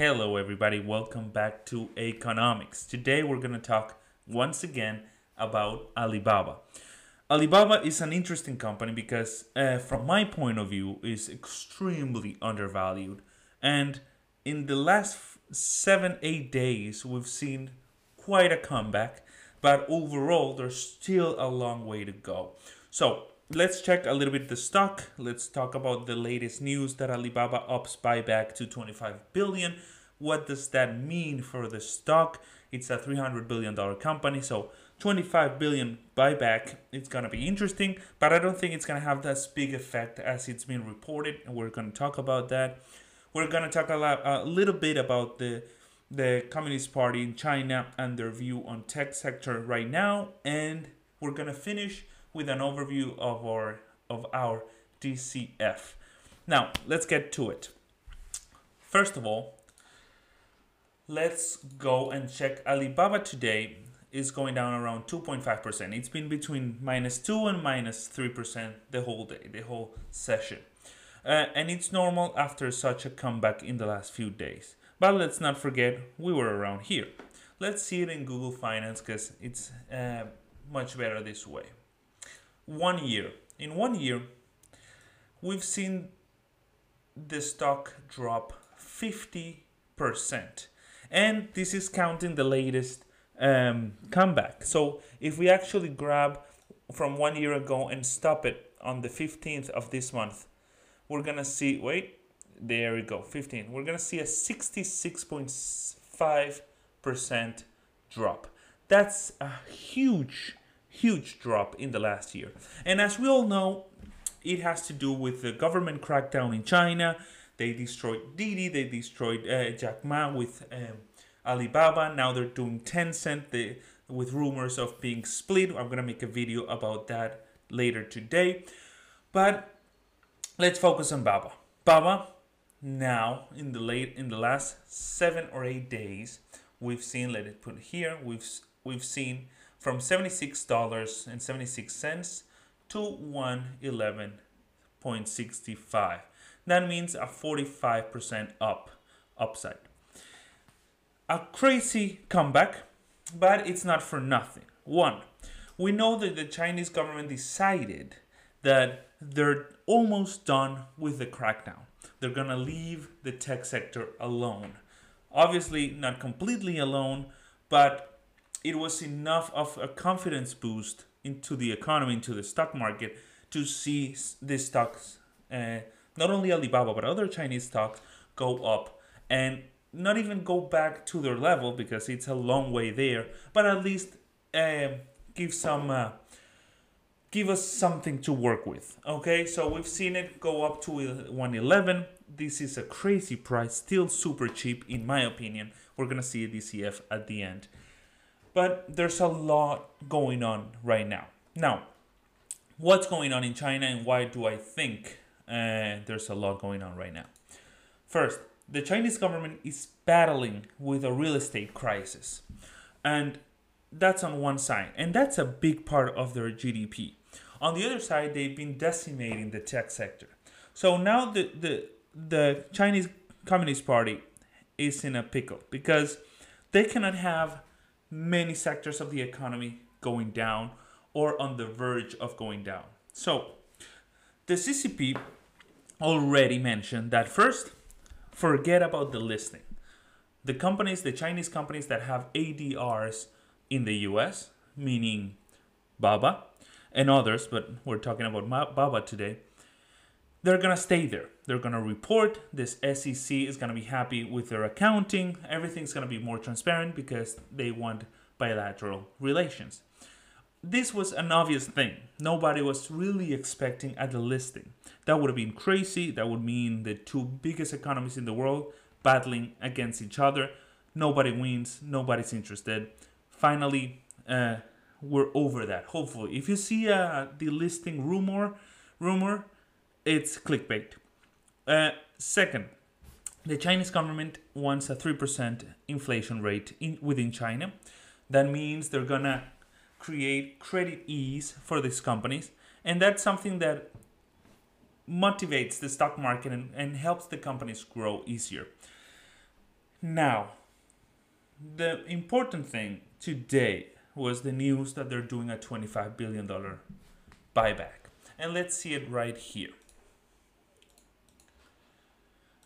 Hello, everybody. Welcome back to Aconomics. Today, we're going to talk once again about Alibaba. Alibaba is an interesting company because, uh, from my point of view, is extremely undervalued. And in the last seven, eight days, we've seen quite a comeback. But overall, there's still a long way to go. So let's check a little bit the stock. Let's talk about the latest news that Alibaba ups buyback to 25 billion. What does that mean for the stock? It's a 300 billion dollar company, so 25 billion buyback. It's gonna be interesting, but I don't think it's gonna have that big effect as it's been reported, and we're gonna talk about that. We're gonna talk a, lot, a little bit about the the Communist Party in China and their view on tech sector right now, and we're gonna finish with an overview of our of our DCF. Now, let's get to it. First of all, let's go and check Alibaba today is going down around 2.5%. It's been between minus 2 and minus 3% the whole day, the whole session. Uh, and it's normal after such a comeback in the last few days. But let's not forget we were around here. Let's see it in Google Finance because it's uh, much better this way one year. In one year, we've seen the stock drop 50%. And this is counting the latest um, comeback. So if we actually grab from one year ago and stop it on the 15th of this month, we're to see, wait, there we go, 15. We're to see a 66.5% drop. That's a huge huge drop in the last year. And as we all know, it has to do with the government crackdown in China. They destroyed Didi, they destroyed uh, Jack Ma with um, Alibaba. Now they're doing Tencent they, with rumors of being split. I'm gonna make a video about that later today. But let's focus on Baba. Baba now in the late in the last seven or eight days, we've seen. Let it put here. We've we've seen from $76.76 to 111.65. That means a 45% up upside. A crazy comeback, but it's not for nothing. One, we know that the Chinese government decided that they're almost done with the crackdown. They're gonna leave the tech sector alone. Obviously, not completely alone, but it was enough of a confidence boost into the economy, into the stock market, to see the stocks, uh, not only Alibaba but other Chinese stocks, go up and not even go back to their level because it's a long way there, but at least uh, give some. Uh, give us something to work with. Okay, so we've seen it go up to 111. This is a crazy price, still super cheap in my opinion. We're gonna see a DCF at the end. But there's a lot going on right now. Now, what's going on in China and why do I think uh, there's a lot going on right now? First, the Chinese government is battling with a real estate crisis. And that's on one side. And that's a big part of their GDP. On the other side, they've been decimating the tech sector. So now the, the, the Chinese Communist Party is in a pickle because they cannot have many sectors of the economy going down or on the verge of going down. So, the CCP already mentioned that first, forget about the listing. The companies, the Chinese companies that have ADRs in the US, meaning Baba and others, but we're talking about Baba today, they're gonna stay there. They're gonna report. This SEC is gonna be happy with their accounting. Everything's gonna be more transparent because they want bilateral relations. This was an obvious thing. Nobody was really expecting at the listing. That would have been crazy. That would mean the two biggest economies in the world battling against each other. Nobody wins. Nobody's interested. Finally, uh, we're over that. Hopefully, if you see a delisting rumor, rumor, it's clickbait. Uh, second, the Chinese government wants a 3% inflation rate in, within China. That means they're gonna create credit ease for these companies, and that's something that motivates the stock market and, and helps the companies grow easier. Now, the important thing today was the news that they're doing a $25 billion buyback. And let's see it right here.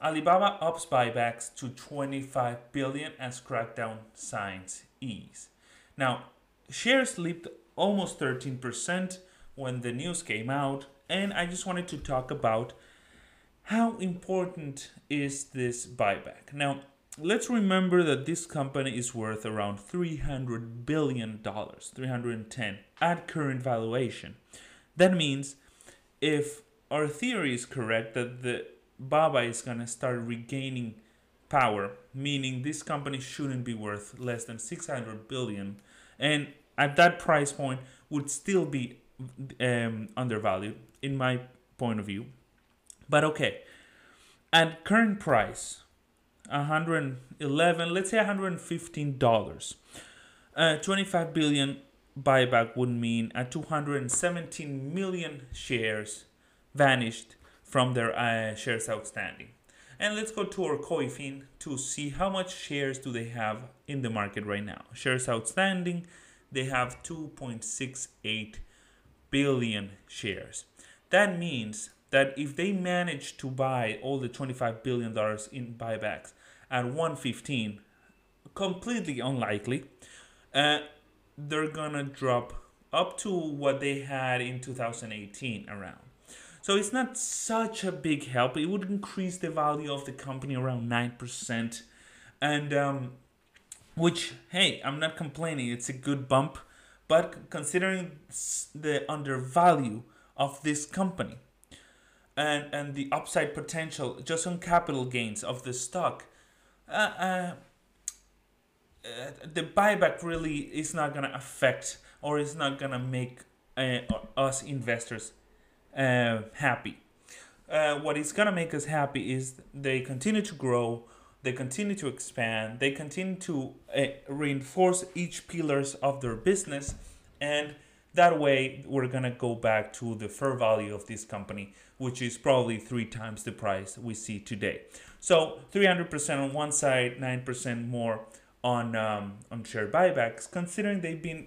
Alibaba ups buybacks to 25 billion as crackdown signs ease. Now, shares leaped almost 13% when the news came out, and I just wanted to talk about how important is this buyback. Now, let's remember that this company is worth around 300 billion dollars, 310 at current valuation. That means if our theory is correct that the Baba is going to start regaining power, meaning this company shouldn't be worth less than 600 billion and at that price point would still be um, undervalued in my point of view. But okay, at current price, 111, let's say 115 dollars, uh, 25 billion buyback would mean a 217 million shares vanished from their uh, shares outstanding. And let's go to our Koyfin to see how much shares do they have in the market right now. Shares outstanding, they have 2.68 billion shares. That means that if they manage to buy all the 25 billion dollars in buybacks at 115, completely unlikely, uh, they're gonna drop up to what they had in 2018 around. So it's not such a big help. It would increase the value of the company around 9%. And, um, which, hey, I'm not complaining. It's a good bump. But considering the undervalue of this company and, and the upside potential just on capital gains of the stock, uh, uh, uh, the buyback really is not going to affect or is not going to make uh, us investors uh, happy. Uh, what is gonna make us happy is they continue to grow, they continue to expand, they continue to uh, reinforce each pillars of their business, and that way we're gonna go back to the fair value of this company, which is probably three times the price we see today. So 300% on one side, 9% more on um, on share buybacks, considering they've been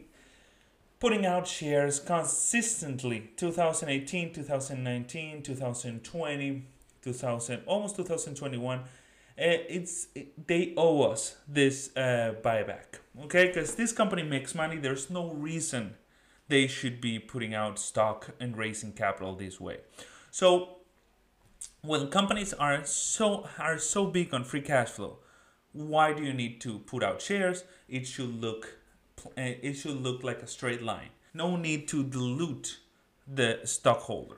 putting out shares consistently 2018 2019 2020 2000 almost 2021 uh, it's it, they owe us this uh, buyback okay? Because this company makes money there's no reason they should be putting out stock and raising capital this way. So when companies are so are so big on free cash flow why do you need to put out shares? It should look it should look like a straight line. No need to dilute the stockholder.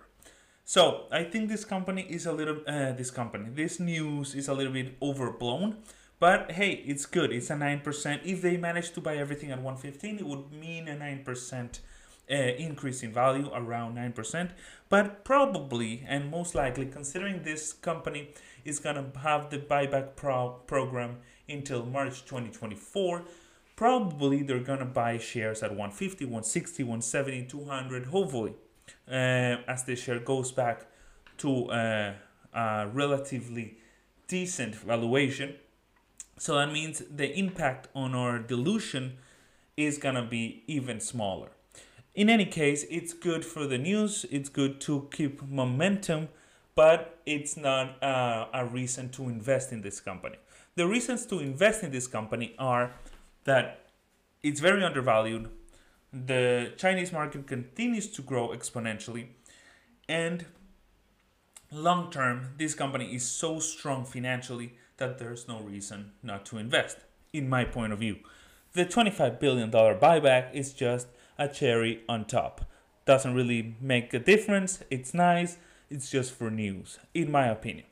So I think this company is a little, uh, this company, this news is a little bit overblown. But hey, it's good. It's a 9%. If they manage to buy everything at 115, it would mean a 9% uh, increase in value, around 9%. But probably and most likely, considering this company is going to have the buyback pro- program until March 2024, probably they're gonna buy shares at 150 160 170 200 hopefully uh, as the share goes back to uh, a relatively decent valuation. So that means the impact on our dilution is gonna be even smaller. In any case it's good for the news it's good to keep momentum but it's not uh, a reason to invest in this company. The reasons to invest in this company are that it's very undervalued. The Chinese market continues to grow exponentially. And long term, this company is so strong financially that there's no reason not to invest, in my point of view. The $25 billion buyback is just a cherry on top. Doesn't really make a difference. It's nice. It's just for news, in my opinion.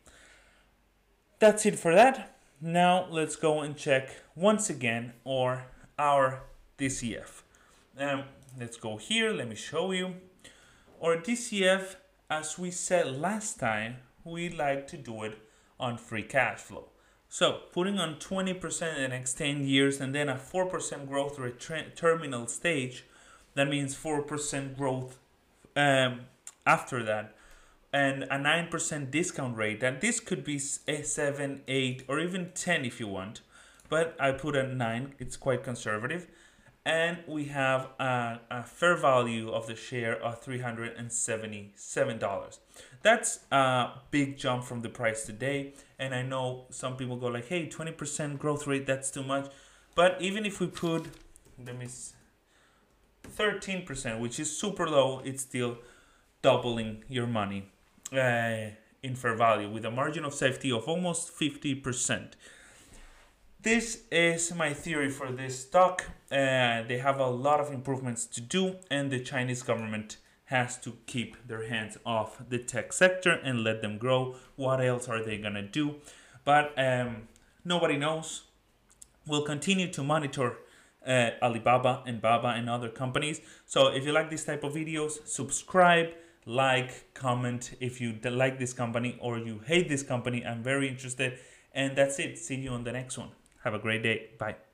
That's it for that. Now let's go and check once again our our DCF. Um, let's go here, let me show you. Our DCF, as we said last time, we like to do it on free cash flow. So putting on 20% in the next 10 years and then a 4% growth rate terminal stage, that means 4% growth um, after that. And a 9% discount rate. And this could be a eh, 7, 8, or even 10 if you want. But I put a 9, it's quite conservative. And we have a, a fair value of the share of $377. That's a big jump from the price today. And I know some people go like, hey, 20% growth rate, that's too much. But even if we put, let me 13%, which is super low, it's still doubling your money uh, in fair value with a margin of safety of almost 50%. This is my theory for this stock. Uh, they have a lot of improvements to do, and the Chinese government has to keep their hands off the tech sector and let them grow. What else are they gonna do? But um, nobody knows. We'll continue to monitor uh, Alibaba and Baba and other companies. So if you like this type of videos, subscribe, like, comment if you like this company or you hate this company. I'm very interested. And that's it. See you on the next one. Have a great day. Bye.